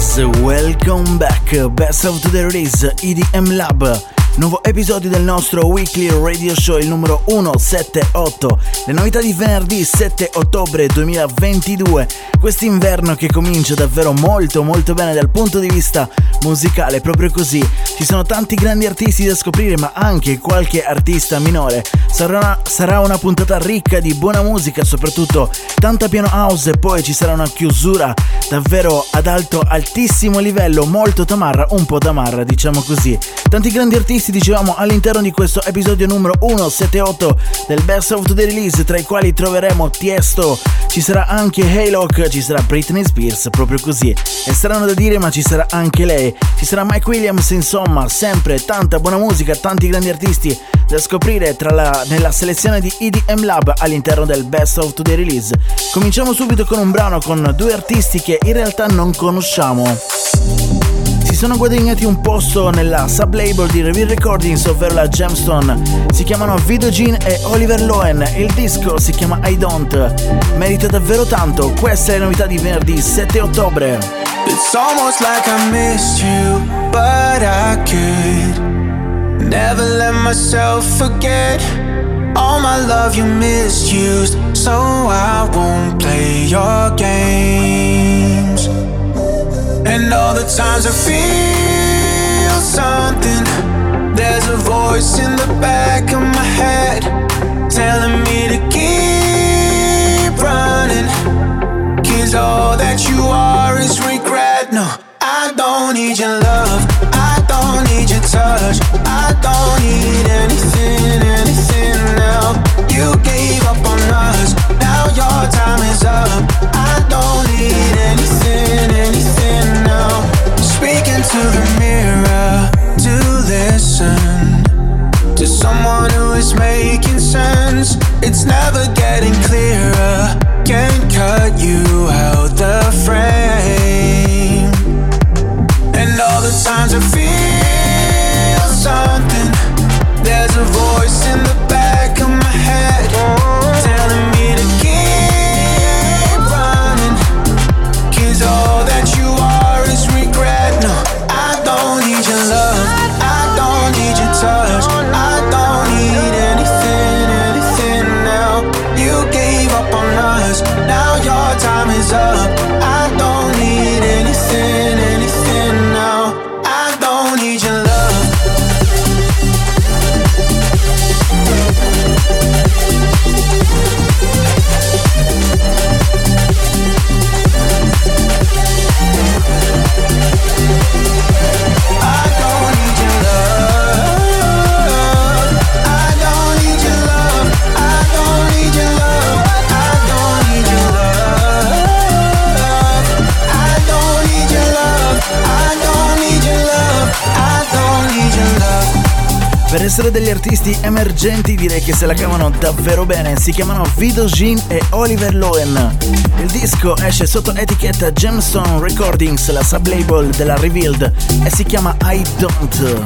guys, uh, welcome back. Uh, best of the release uh, EDM Lab. Nuovo episodio del nostro weekly radio show, il numero 178. Le novità di venerdì 7 ottobre 2022. Quest'inverno che comincia davvero molto molto bene dal punto di vista musicale, proprio così. Ci sono tanti grandi artisti da scoprire, ma anche qualche artista minore. Sarà, sarà una puntata ricca di buona musica, soprattutto tanta piano house e poi ci sarà una chiusura davvero ad alto, altissimo livello, molto tamarra, un po' tamarra, diciamo così. Tanti grandi artisti, dicevamo, all'interno di questo episodio numero 178 del Best of the Release, tra i quali troveremo Tiesto, ci sarà anche Haylock, ci sarà Britney Spears, proprio così. È strano da dire, ma ci sarà anche lei. Ci sarà Mike Williams, insomma, sempre tanta buona musica, tanti grandi artisti da scoprire tra la, nella selezione di EDM Lab all'interno del Best of the Release. Cominciamo subito con un brano con due artisti che in realtà non conosciamo. Si sono guadagnati un posto nella sublabel di Reveal Recordings, ovvero la Gemstone. Si chiamano Vido Jean e Oliver Lowen. Il disco si chiama I Don't. Merita davvero tanto. Questa è la novità di venerdì 7 ottobre. It's almost like I missed you, but I could never let myself forget all my love you misused. So I won't play your games. And all the times I feel something, there's a voice in the back of my head telling me to keep running. Cause all that you are is regret. No, I don't need your love. I don't need your touch. I don't need anything, anything now. You gave up on us. Now your time is up. To the mirror to listen to someone who is making sense. It's never getting clearer. Can't cut you out the frame. And all the times I feel something, there's a voice in the essere degli artisti emergenti direi che se la cavano davvero bene, si chiamano Vido Jean e Oliver Lowen. Il disco esce sotto etichetta Gemstone Recordings, la sublabel della Revealed, e si chiama I Don't.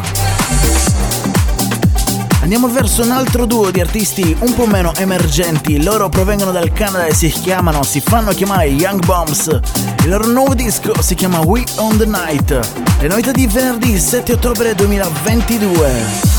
Andiamo verso un altro duo di artisti un po' meno emergenti, loro provengono dal Canada e si chiamano, si fanno chiamare Young Bombs. Il loro nuovo disco si chiama We on the Night. Le novità di venerdì 7 ottobre 2022.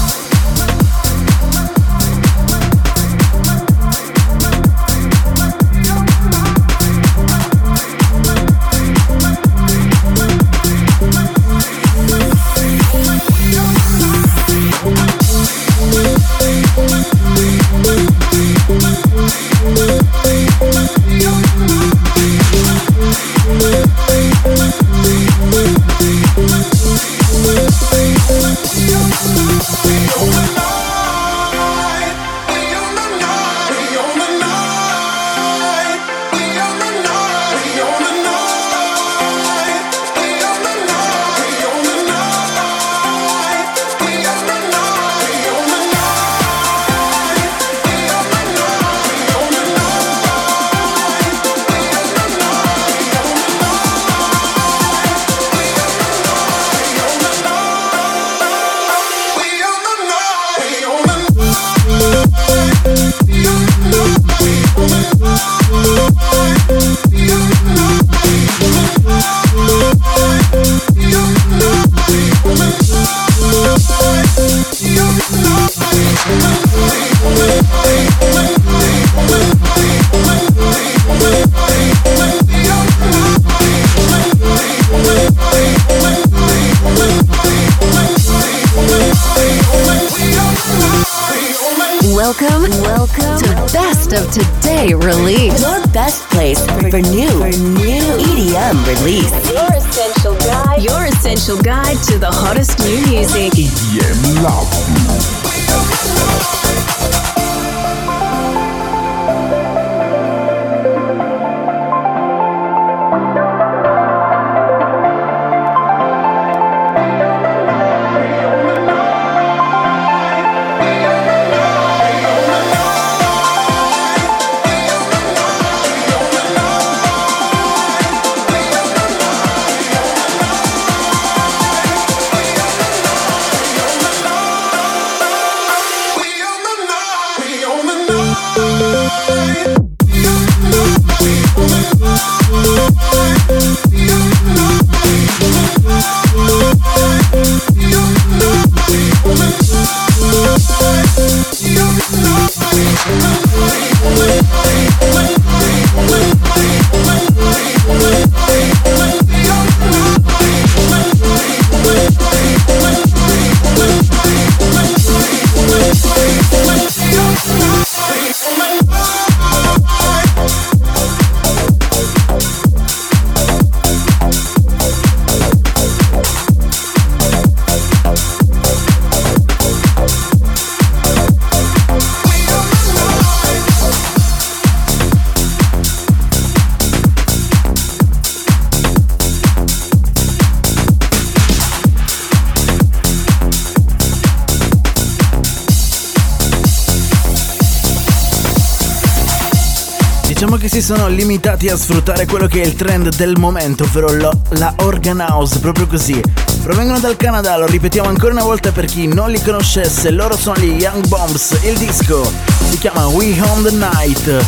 Today release. Your best place for, for new, for new EDM release. Your essential guide. Your essential guide to the hottest new music. EDM Lab. Sono limitati a sfruttare quello che è il trend del momento, ovvero lo- la Organ House, proprio così. Provengono dal Canada, lo ripetiamo ancora una volta per chi non li conoscesse, loro sono gli Young Bombs, il disco si chiama We On The Night.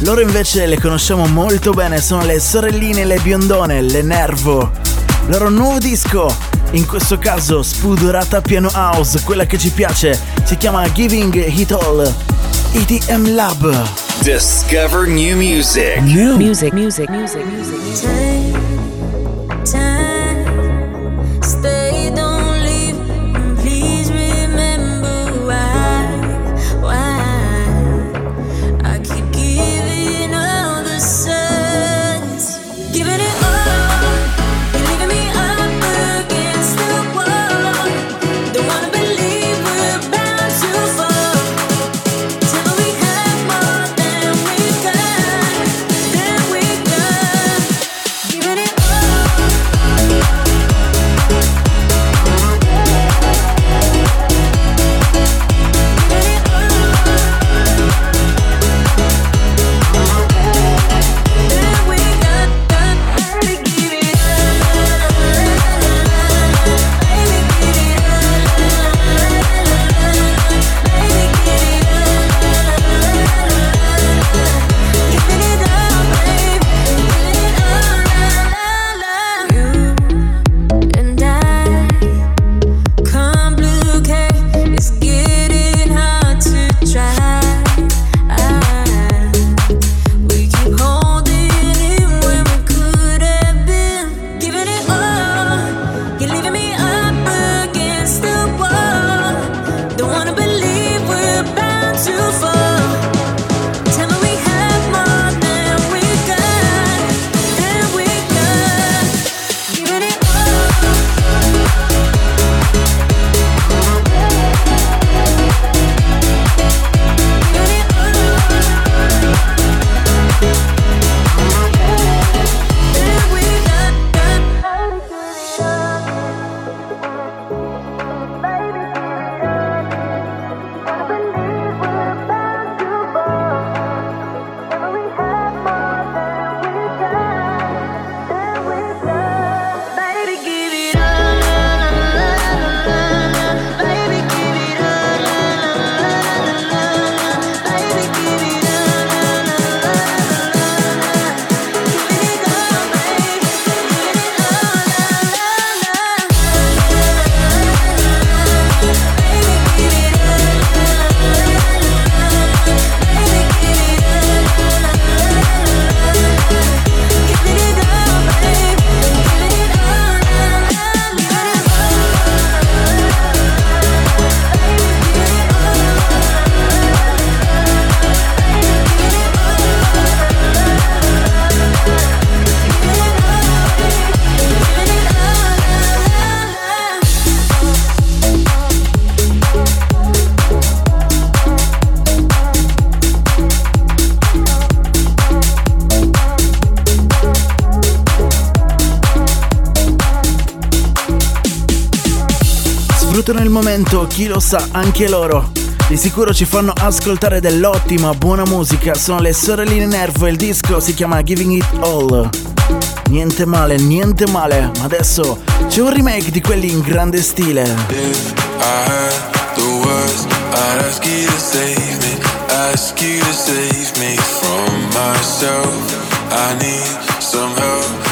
Loro invece le conosciamo molto bene, sono le sorelline, le biondone, le Nervo. Loro nuovo disco, in questo caso spudorata piano house, quella che ci piace, si chiama Giving It All. EDM Lab. Discover new music. Music, music, music, music. Time, momento, chi lo sa, anche loro. Di sicuro ci fanno ascoltare dell'ottima, buona musica. Sono le sorelline Nervo e il disco si chiama Giving It All. Niente male, niente male. Ma adesso c'è un remake di quelli in grande stile. Some help.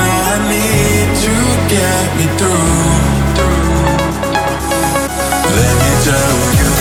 get me through. Let me tell you,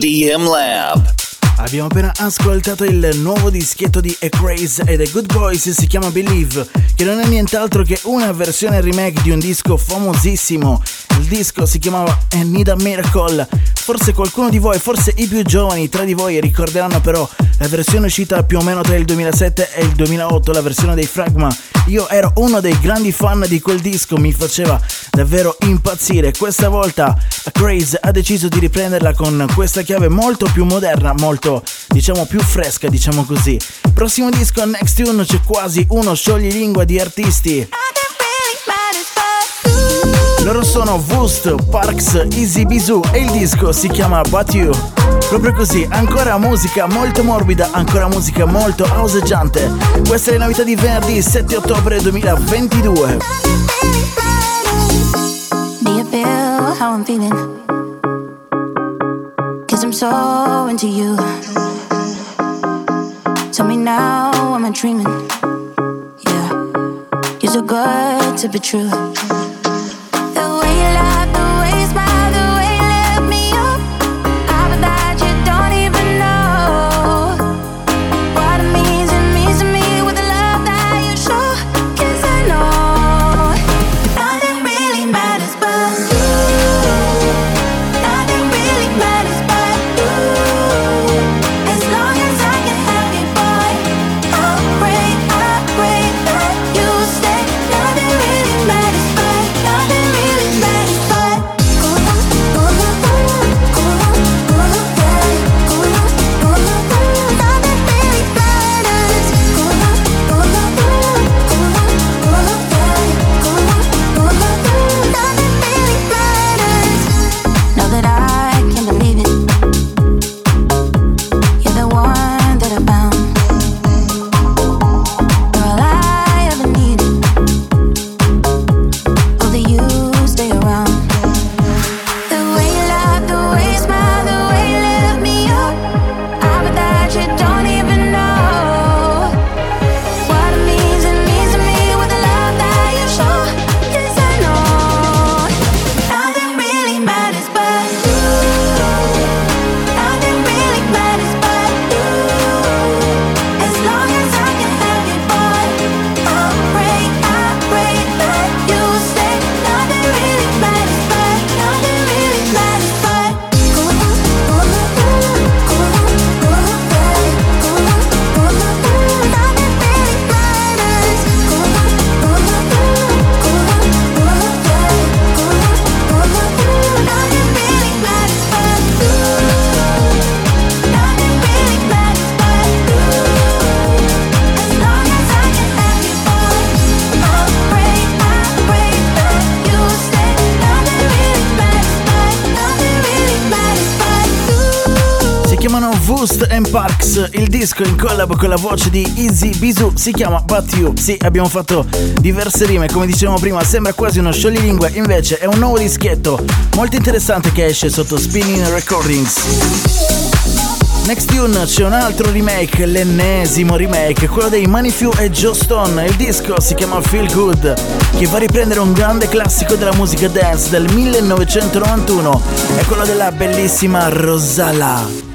EDM Lab. Abbiamo appena ascoltato il nuovo dischetto di A Craze e The Good Boys si chiama Believe, che non è nient'altro che una versione remake di un disco famosissimo. Il disco si chiamava I Need a Miracle. Forse qualcuno di voi, forse i più giovani tra di voi ricorderanno però la versione uscita più o meno tra il 2007 e il 2008, la versione dei Fragma. Io ero uno dei grandi fan di quel disco, mi faceva davvero impazzire. Questa volta Craze ha deciso di riprenderla con questa chiave molto più moderna, molto diciamo più fresca, diciamo così. Prossimo disco Next Tune c'è quasi uno scioglilingua di artisti. Loro sono Wust, Parks, Easy Bisou e il disco si chiama But You. Proprio così, ancora musica molto morbida, ancora musica molto auseggiante. Questa è la novità di venerdì 7 ottobre 2022. Cause I'm so into you. Tell me now, am I dreaming? Yeah. You're so good to be true. Disco in collab con la voce di Easy Bisu si chiama But You. Sì, abbiamo fatto diverse rime, come dicevamo prima, sembra quasi uno scioglilingue, invece è un nuovo dischetto molto interessante che esce sotto Spinning Recordings. Next Tune c'è un altro remake, l'ennesimo remake, quello dei Manifu e Joe Stone. Il disco si chiama Feel Good, che va a riprendere un grande classico della musica dance del 1991. È quello della bellissima Rosala.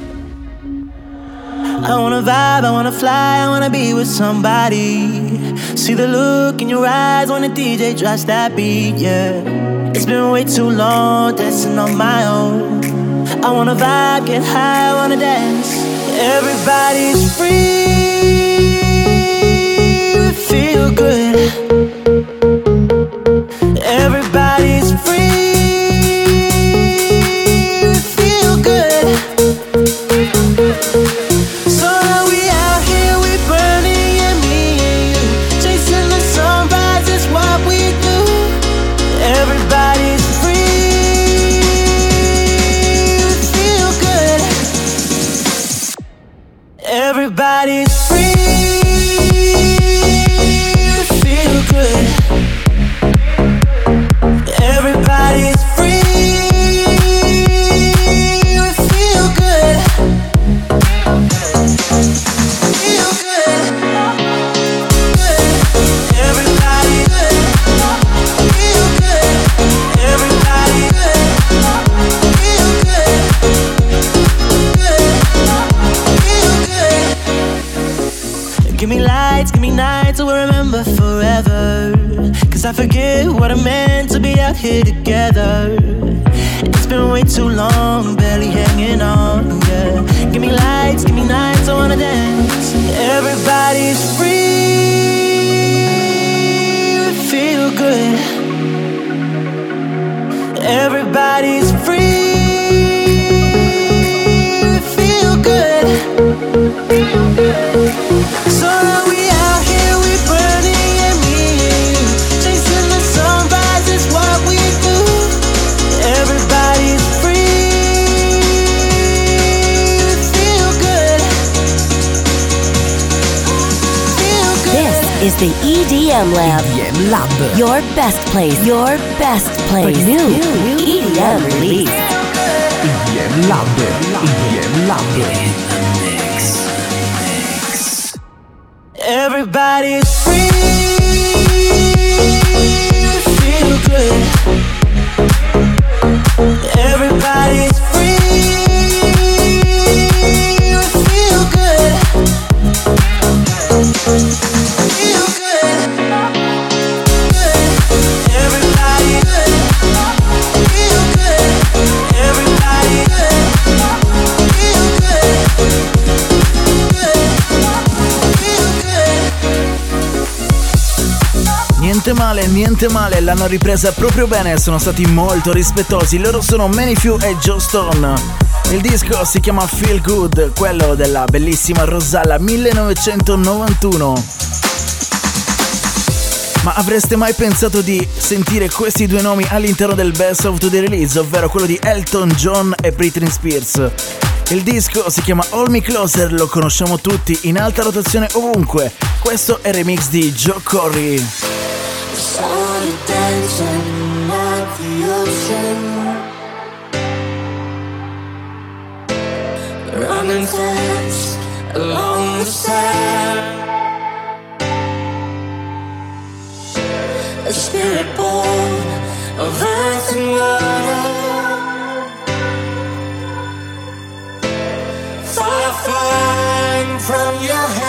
I wanna vibe, I wanna fly, I wanna be with somebody. See the look in your eyes when the DJ drops that beat, yeah. It's been way too long dancing on my own. I wanna vibe, get high, I wanna dance. Everybody's free, feel good. EDM Lab. EDM Lab. Your best place. Your best place. For new EDM release. EDM Lab. EDM Lab. Everybody's free, male, niente male, l'hanno ripresa proprio bene, sono stati molto rispettosi. Loro sono Few e Joe Stone. Il disco si chiama Feel Good, quello della bellissima Rosalla 1991. Ma avreste mai pensato di sentire questi due nomi all'interno del Best of the Release, ovvero quello di Elton John e Britney Spears? Il disco si chiama All Me Closer, lo conosciamo tutti in alta rotazione ovunque. Questo è il remix di Joe Corey. Saw dancing at the ocean, running fast along the sand. A spirit born of earth and water, fire flying from your hands.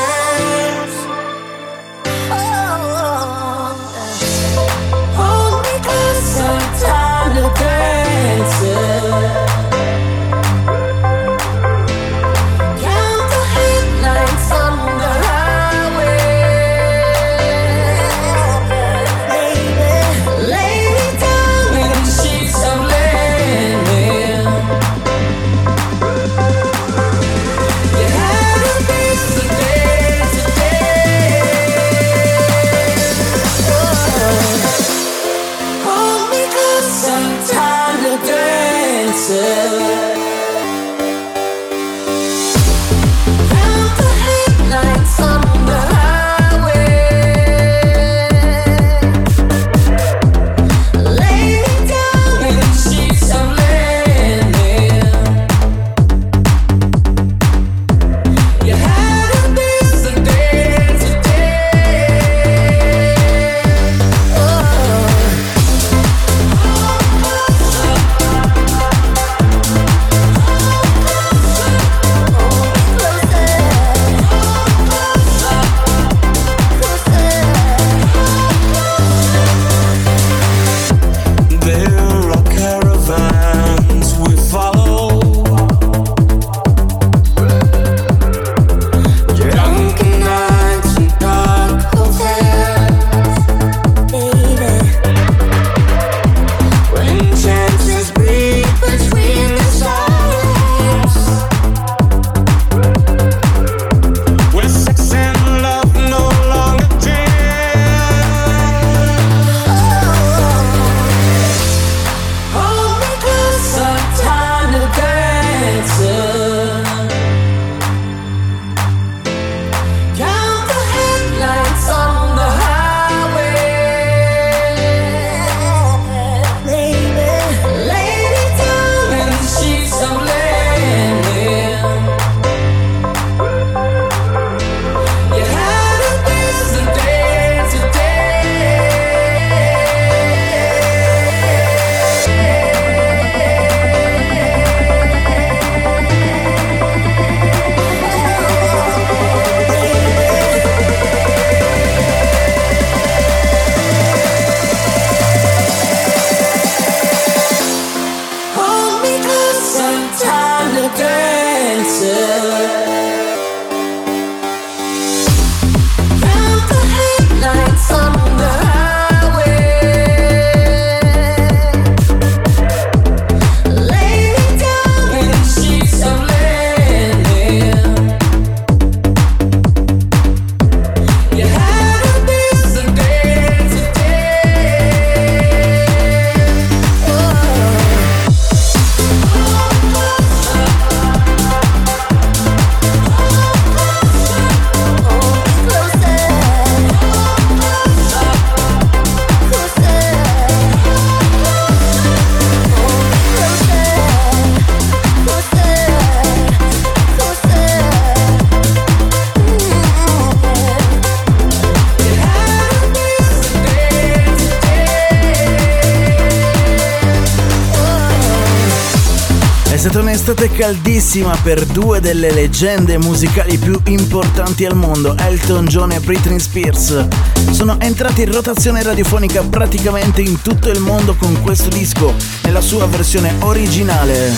Stata un'estate caldissima per due delle leggende musicali più importanti al mondo, Elton John e Britney Spears. Sono entrati in rotazione radiofonica praticamente in tutto il mondo con questo disco, nella sua versione originale.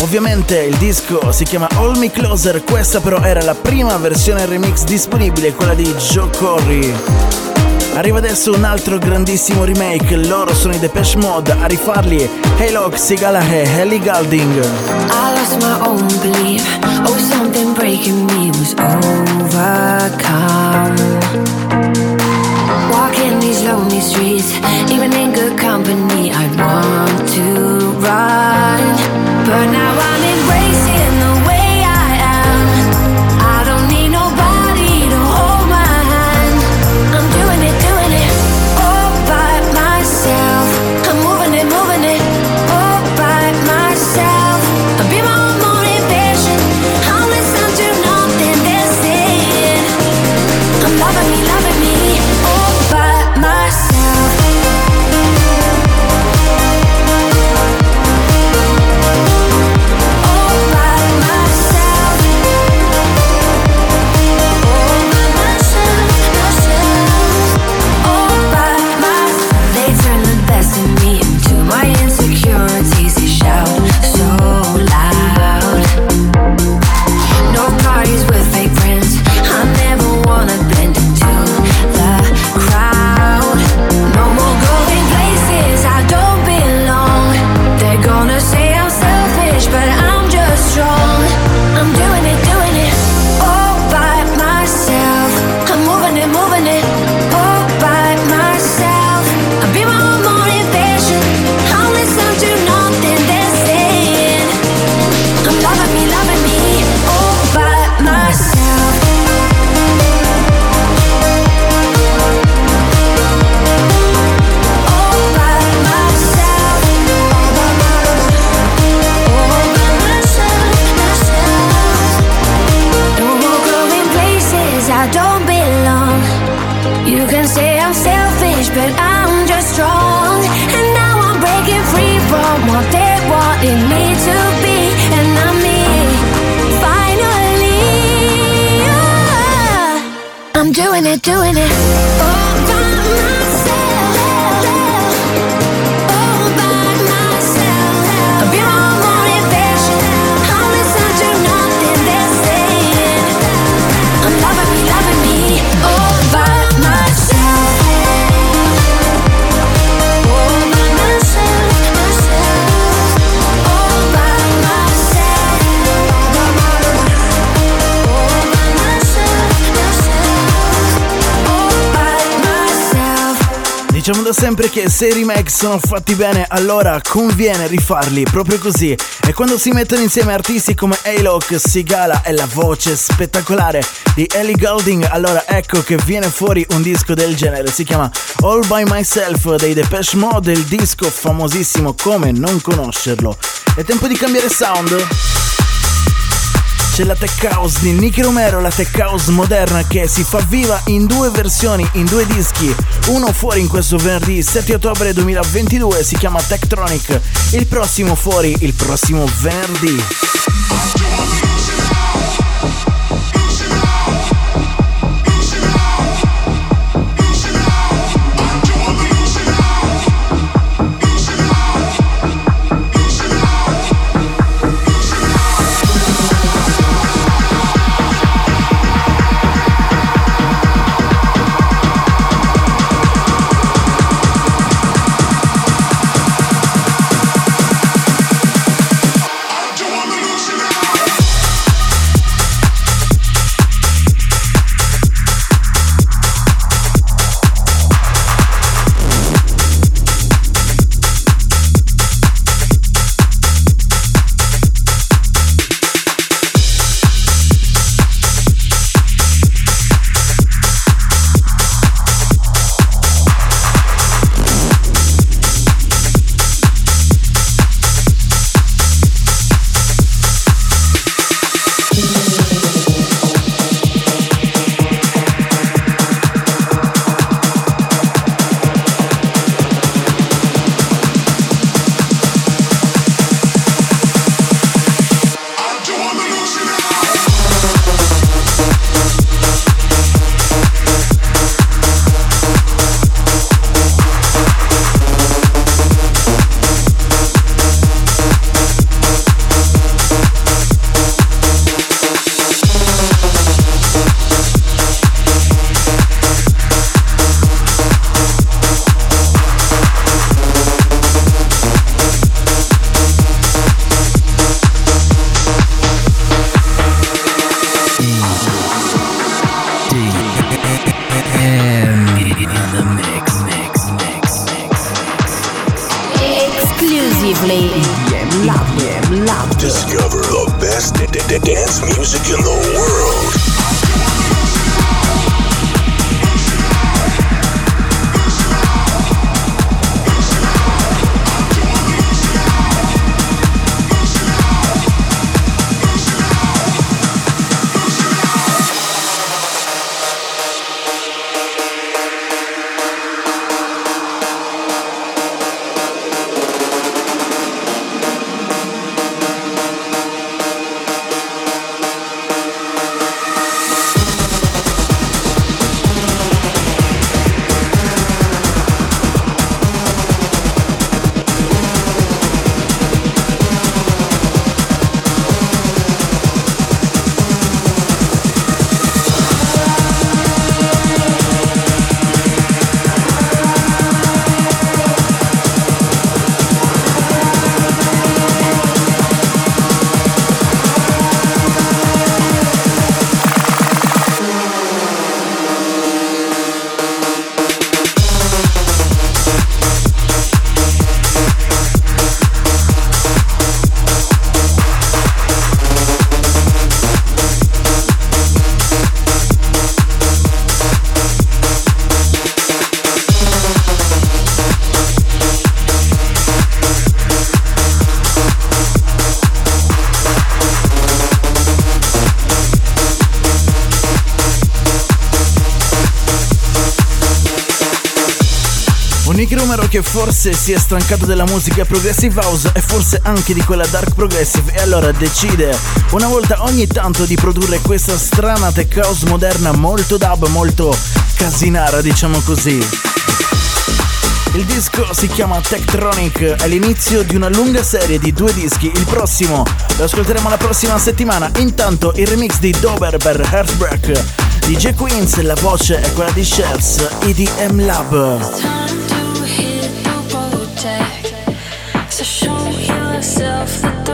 Ovviamente il disco si chiama All Me Closer, questa però era la prima versione remix disponibile, quella di Joe Corey. Arriva adesso un altro grandissimo remake, loro sono i Depeche Mode, a rifarli Haylock, Sigala e Ellie Goulding. I lost my own belief, oh something breaking me was overcome. Walking these lonely streets, even in good company, I'd want to run. But now I'm sempre che se i remake sono fatti bene, allora conviene rifarli proprio così. E quando si mettono insieme artisti come Alok, Sigala e la voce spettacolare di Ellie Goulding, allora ecco che viene fuori un disco del genere. Si chiama All by Myself dei Depeche Mode, il disco famosissimo come non conoscerlo. È tempo di cambiare sound? C'è la tech house di Nicky Romero, la tech house moderna che si fa viva in due versioni, in due dischi. Uno fuori in questo venerdì 7 ottobre 2022 si chiama Tektronic, il prossimo fuori il prossimo venerdì. Romero che forse si è stancato della musica progressive house e forse anche di quella dark progressive e allora decide una volta ogni tanto di produrre questa strana tech house moderna molto dub, molto casinara diciamo così. Il disco si chiama Tektronic, è l'inizio di una lunga serie di due dischi, il prossimo lo ascolteremo la prossima settimana, intanto il remix di Dober per Heartbreak di J Queens, la voce è quella di Chefs EDM Lab. So show yourself the door.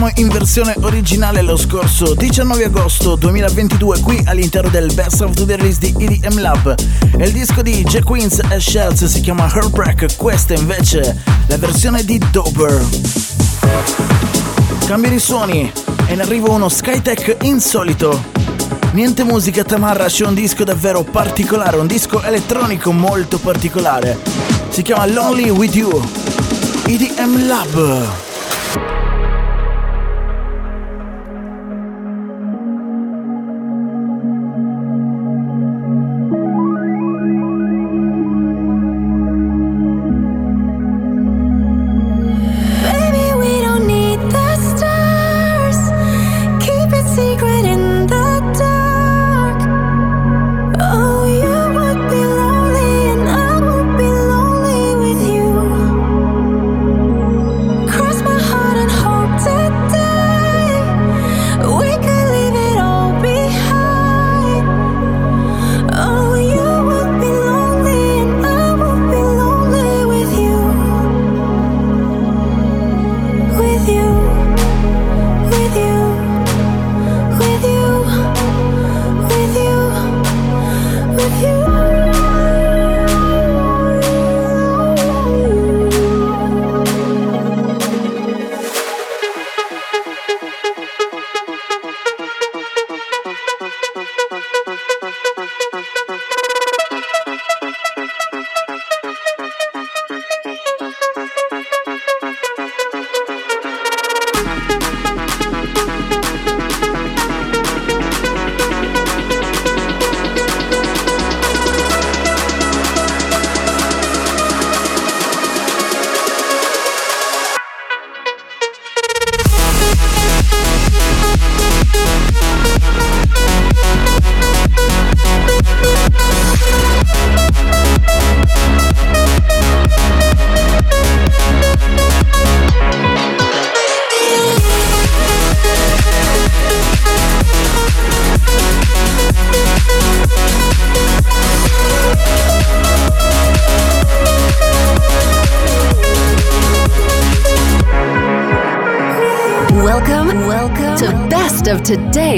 Ascoltavamo in versione originale lo scorso 19 agosto 2022 qui all'interno del Best of the Release di EDM Lab. E il disco di Jack Queens e Shells si chiama Heartbreak, questa invece la versione di Dober. Cambia i suoni e ne arriva uno Skytech insolito. Niente musica tamarra, c'è un disco davvero particolare, un disco elettronico molto particolare. Si chiama Lonely With You. EDM Lab.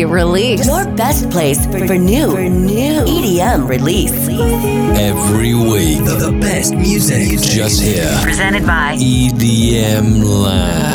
Today release. Your best place for, for new, for new EDM release. Every week, the, the best music is just here. Presented by EDM Lab.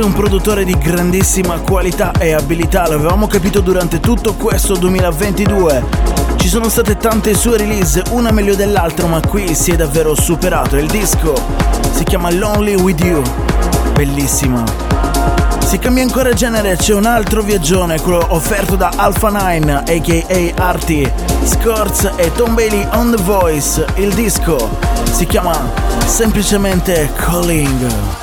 Fosse un produttore di grandissima qualità e abilità, l'avevamo capito durante tutto questo 2022. Ci sono state tante sue release, una meglio dell'altra, ma qui si è davvero superato. Il disco si chiama Lonely With You. Bellissima. Si cambia ancora genere, c'è un altro viaggione, quello offerto da Alpha 9, aka Artie, Scorz e Tom Bailey on The Voice. Il disco si chiama semplicemente Calling.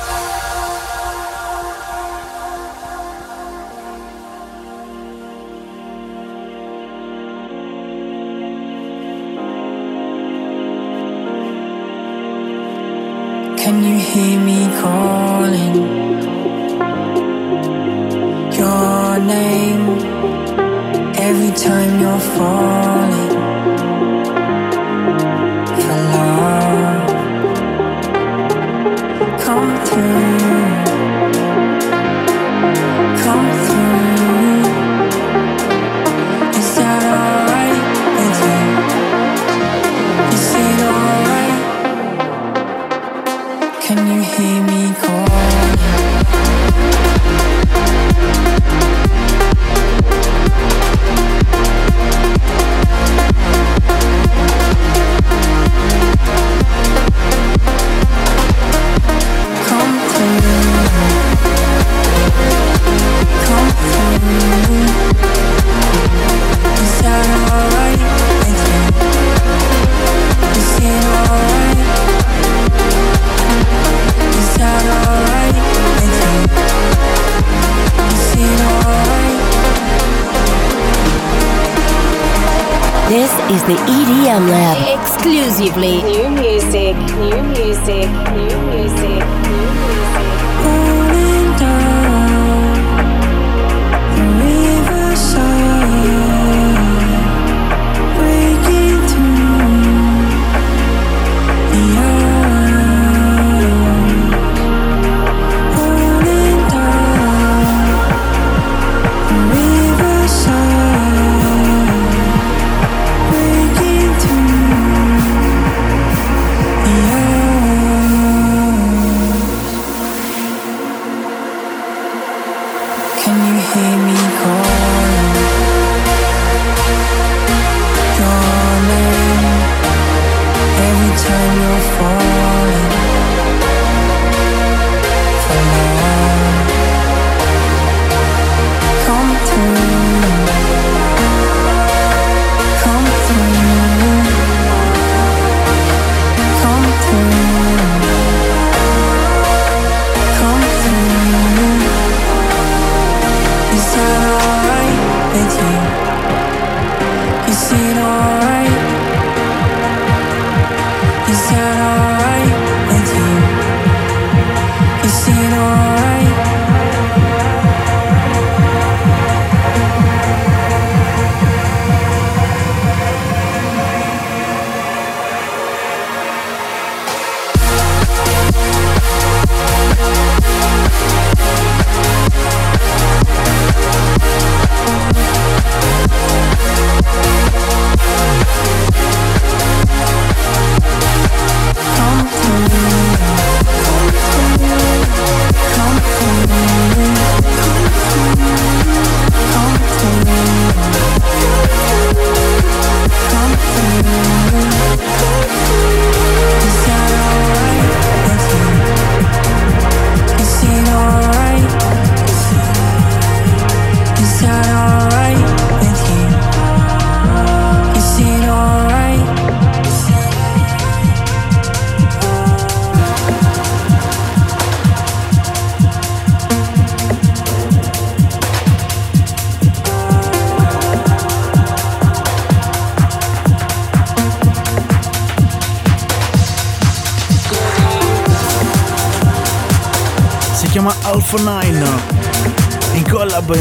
Lab. Exclusively.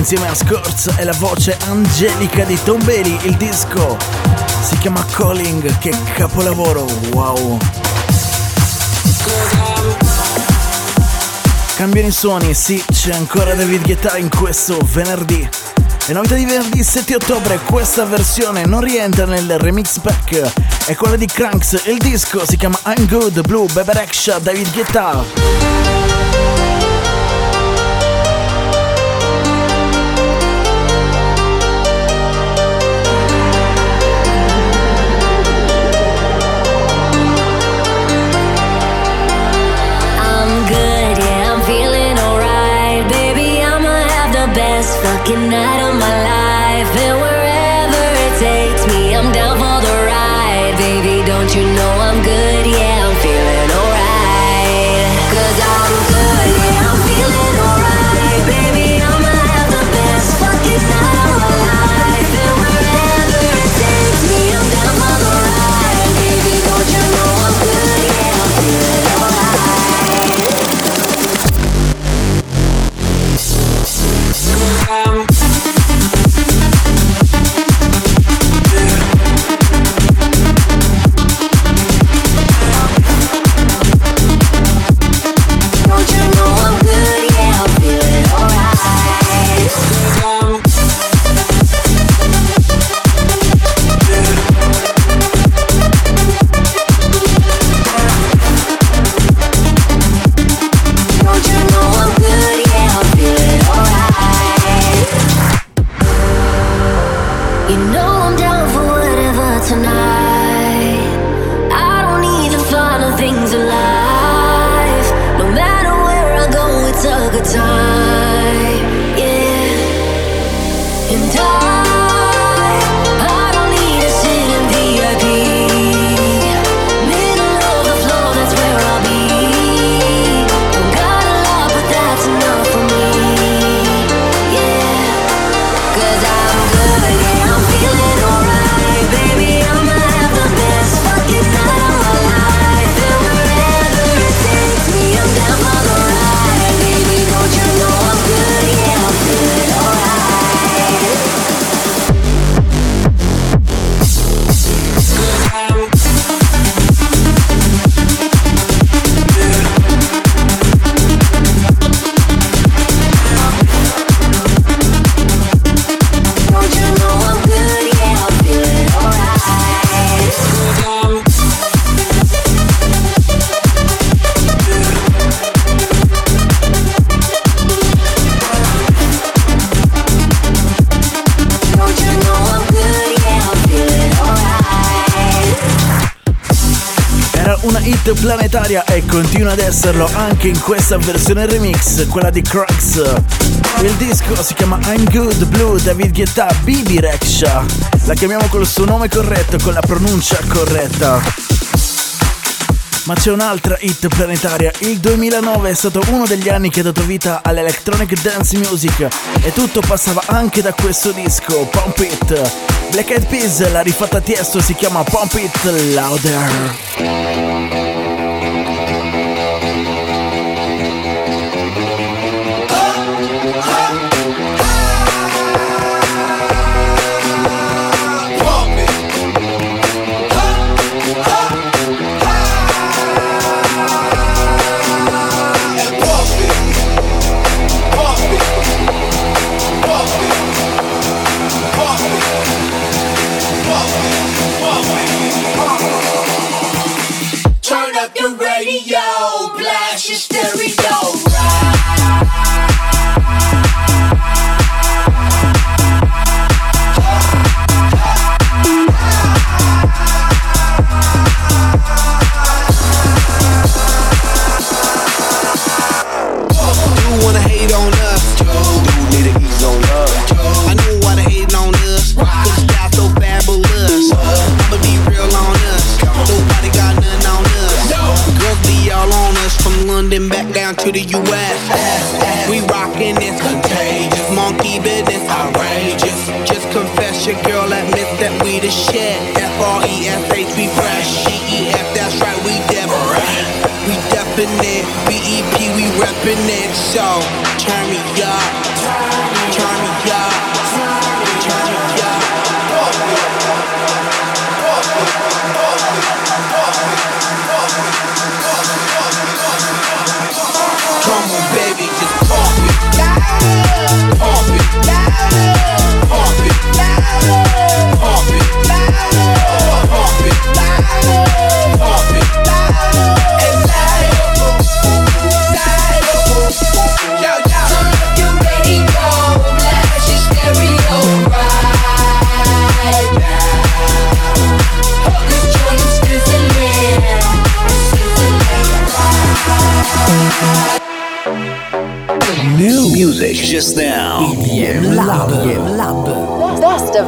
insieme a Scorz e la voce angelica di Tom Bailey. Il disco si chiama Calling, che capolavoro, wow! Cambiano i suoni, sì, c'è ancora David Guetta in questo venerdì. Le novità di venerdì 7 ottobre, questa versione non rientra nel remix pack, è quella di Cranks. Il disco si chiama I'm Good Blue Beber David Guetta. Planetaria e continua ad esserlo anche in questa versione remix, quella di Crux. Il disco si chiama I'm Good Blue David Guetta Bibi Rexha. La chiamiamo col suo nome corretto, con la pronuncia corretta. Ma c'è un'altra hit planetaria. Il 2009 è stato uno degli anni che ha dato vita all'electronic dance music e tutto passava anche da questo disco, Pump It. Black Eyed Peas, la rifatta Tiesto si chiama Pump It Louder.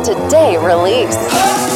Today release.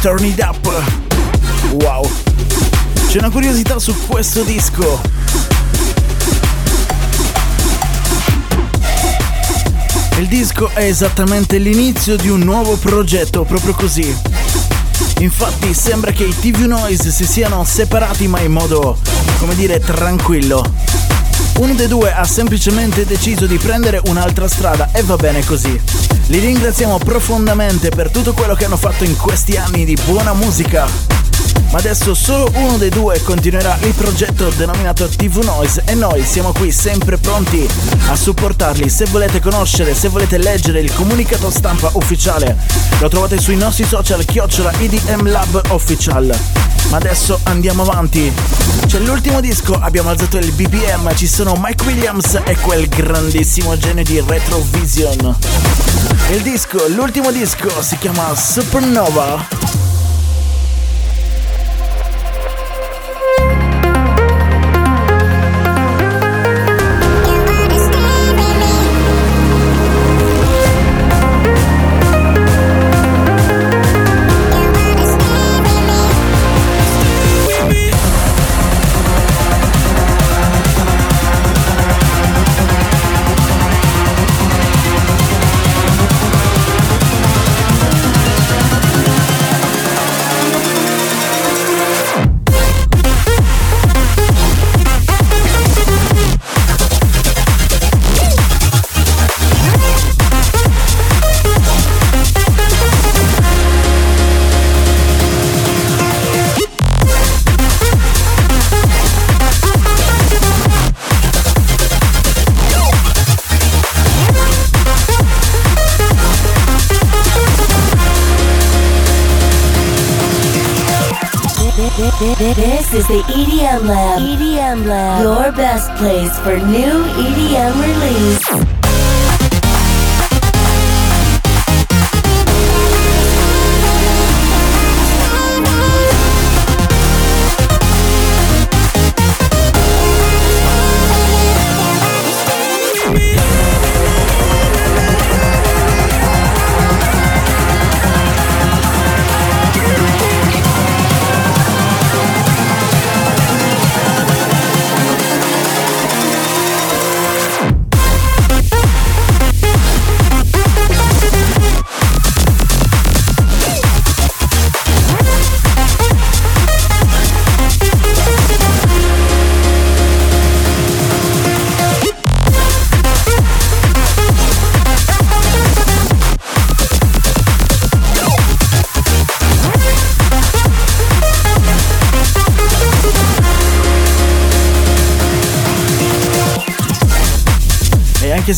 Turn It Up. Wow. C'è una curiosità su questo disco. Il disco è esattamente l'inizio di un nuovo progetto, proprio così. Infatti sembra che i TV Noise si siano separati ma in modo, come dire, tranquillo. Uno dei due ha semplicemente deciso di prendere un'altra strada e va bene così. Li ringraziamo profondamente per tutto quello che hanno fatto in questi anni di buona musica ma adesso solo uno dei due continuerà il progetto denominato TV Noise e noi siamo qui sempre pronti a supportarli. Se volete conoscere, se volete leggere il comunicato stampa ufficiale, lo trovate sui nostri social chiocciola IDM Lab Official. Ma adesso andiamo avanti. C'è l'ultimo disco, abbiamo alzato il BPM, ci sono Mike Williams e quel grandissimo genio di Retrovision. Il disco, l'ultimo disco si chiama Supernova. This is the EDM Lab. EDM Lab. Your best place for new EDM release.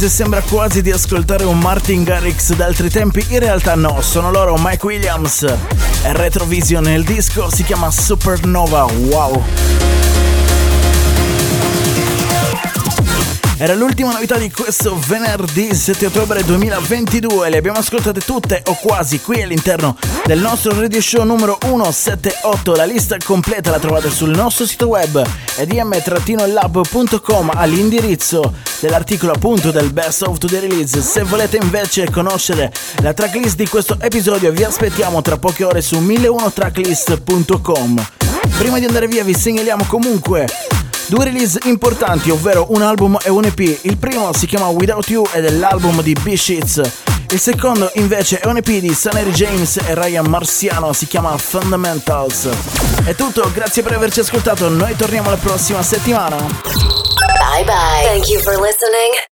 Se sembra quasi di ascoltare un Martin Garrix d'altri tempi, in realtà no, sono loro Mike Williams e Retrovision, il disco si chiama Supernova, wow! Era l'ultima novità di questo venerdì 7 ottobre 2022. Le abbiamo ascoltate tutte o quasi qui all'interno del nostro radio show numero 178. La lista completa la trovate sul nostro sito web edm-lab.com all'indirizzo dell'articolo appunto del Best of the Release. Se volete invece conoscere la tracklist di questo episodio vi aspettiamo tra poche ore su 1001tracklist.com. Prima di andare via vi segnaliamo comunque Due release importanti, ovvero un album e un EP. Il primo si chiama Without You ed è l'album di B-Sheets. Il secondo invece è un EP di Sunny James e Ryan Marciano, si chiama Fundamentals. È tutto, grazie per averci ascoltato, noi torniamo la prossima settimana. Bye bye. Thank you for listening.